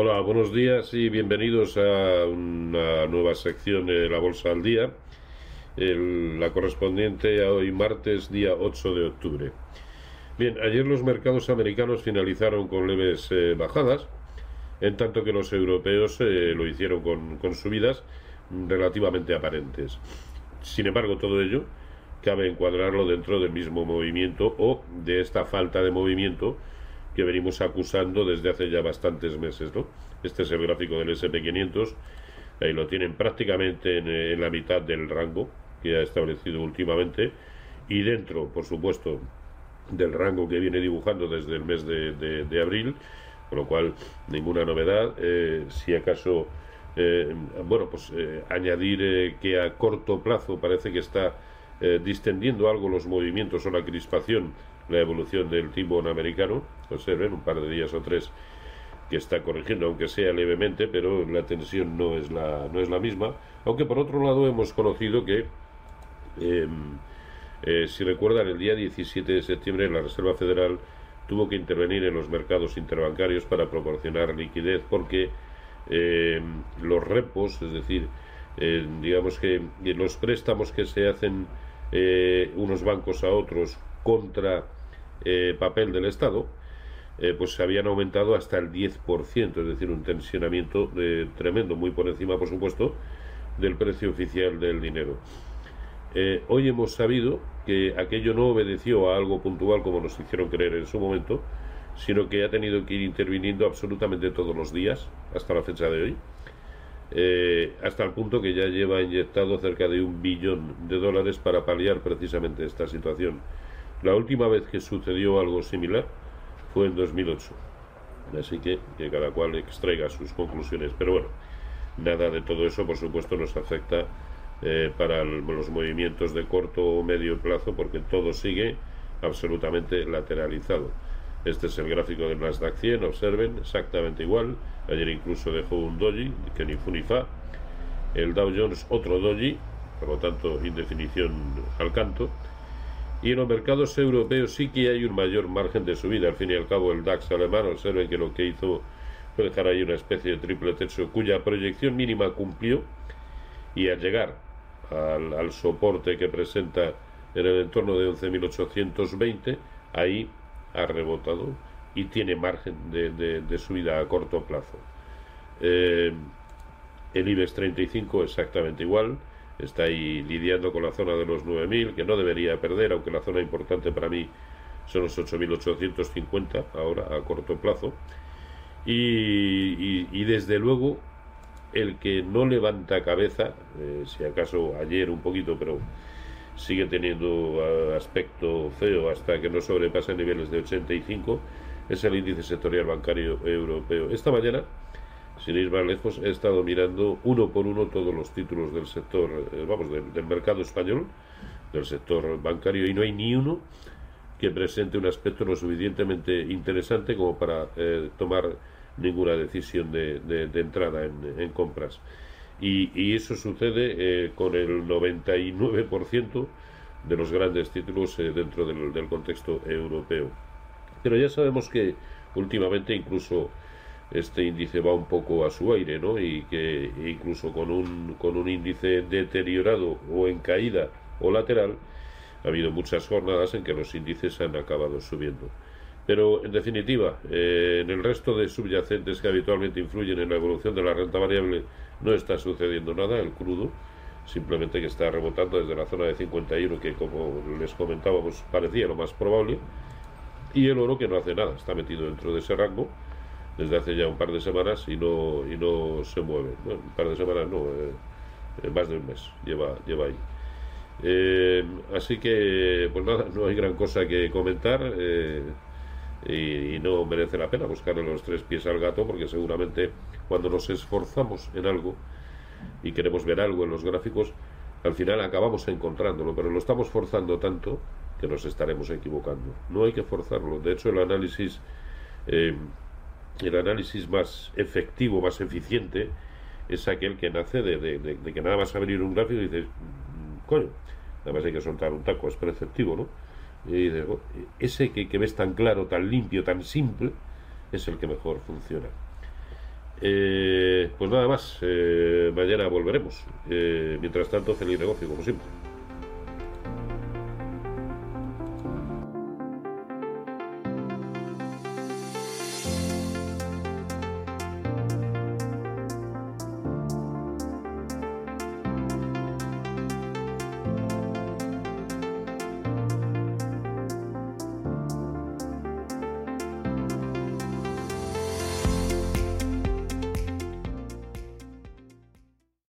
Hola, buenos días y bienvenidos a una nueva sección de la Bolsa al Día, la correspondiente a hoy martes, día 8 de octubre. Bien, ayer los mercados americanos finalizaron con leves eh, bajadas, en tanto que los europeos eh, lo hicieron con subidas relativamente aparentes. Sin embargo, todo ello cabe encuadrarlo dentro del mismo movimiento o de esta falta de movimiento que venimos acusando desde hace ya bastantes meses. ¿no? Este es el gráfico del SP500, ahí lo tienen prácticamente en, la mitad del rango que ha establecido últimamente y dentro, por supuesto, del rango que viene dibujando desde el mes de, abril, con lo cual ninguna novedad. Eh, si acaso, eh, bueno, pues eh, añadir que a corto plazo parece que está distendiendo algo los movimientos o la crispación la evolución del timón americano. Observen un par de días o tres que está corrigiendo, aunque sea levemente, pero la tensión no es la, no es la misma. Aunque por otro lado hemos conocido que, em, eh, si recuerdan, el día 17 de septiembre la Reserva Federal tuvo que intervenir en los mercados interbancarios para proporcionar liquidez porque em, los repos, es decir, eh, digamos que los préstamos que se hacen eh, unos bancos a otros contra eh, papel del Estado, eh, pues se habían aumentado hasta el 10%, es decir, un tensionamiento eh, tremendo, muy por encima, por supuesto, del precio oficial del dinero. hoy hemos sabido que aquello no obedeció a algo puntual como nos hicieron creer en su momento, sino que ha tenido que ir interviniendo absolutamente todos los días hasta la fecha de hoy, hasta el punto que ya lleva inyectado cerca de un billón de dólares para paliar precisamente esta situación. La última vez que sucedió algo similar fue en 2008. Así que que cada cual extraiga sus conclusiones. Pero bueno, nada de todo eso, por supuesto, nos afecta eh, para los movimientos de corto o medio plazo porque todo sigue absolutamente lateralizado. Este es el gráfico del Nasdaq 100, observen, exactamente igual. Ayer incluso dejó un doji, que ni fu fa. El Dow Jones otro doji, por lo tanto, indefinición al canto. Y en los mercados europeos sí que hay un mayor margen de subida. Al fin y al cabo, el DAX alemán, observen que lo que hizo fue dejar ahí una especie de triple techo cuya proyección mínima cumplió y al llegar al, soporte que presenta en el entorno de 11.820, ahí ha rebotado y tiene margen de, subida a corto plazo. Eh, el IBEX 35 exactamente igual está ahí lidiando con la zona de los 9.000, que no debería perder, aunque la zona importante para mí son los 8.850 ahora a corto plazo. Y, desde luego el que no levanta cabeza, eh, si acaso ayer un poquito, pero sigue teniendo ah, aspecto feo hasta que no sobrepase niveles de 85, es el índice sectorial bancario europeo. Esta mañana sin ir más lejos, he estado mirando uno por uno todos los títulos del sector, eh, vamos, del, mercado español, del sector bancario, y no hay ni uno que presente un aspecto lo suficientemente interesante como para eh, tomar ninguna decisión de, entrada en, compras. Y, eso sucede eh, con el 99% de los grandes títulos dentro del, del contexto europeo. Pero ya sabemos que últimamente incluso este índice va un poco a su aire, ¿no? Y que incluso con un, con un índice deteriorado o en caída o lateral, ha habido muchas jornadas en que los índices han acabado subiendo. Pero, en definitiva, eh, en el resto de subyacentes que habitualmente influyen en la evolución de la renta variable no está sucediendo nada, el crudo simplemente que está rebotando desde la zona de 51, que como les comentábamos parecía lo más probable, y el oro que no hace nada, está metido dentro de ese rango, desde hace ya un par de semanas y no, y no se mueve. Bueno, un par de semanas no, eh, eh, más de un mes lleva, lleva ahí. Eh, así que, pues nada, no hay gran cosa que comentar y, no merece la pena buscarle los tres pies al gato porque seguramente cuando nos esforzamos en algo y queremos ver algo en los gráficos, al final acabamos encontrándolo, pero lo estamos forzando tanto que nos estaremos equivocando. No hay que forzarlo. De hecho, el análisis el análisis más efectivo, más eficiente, es aquel que nace de, que nada más abrir un gráfico y dices, mm, coño, nada más hay que soltar un taco, es perceptivo, ¿no? Oh, ese que, ves tan claro, tan limpio, tan simple, es el que mejor funciona. Eh, pues nada más, eh, mañana volveremos. Eh, mientras tanto, feliz negocio, como siempre.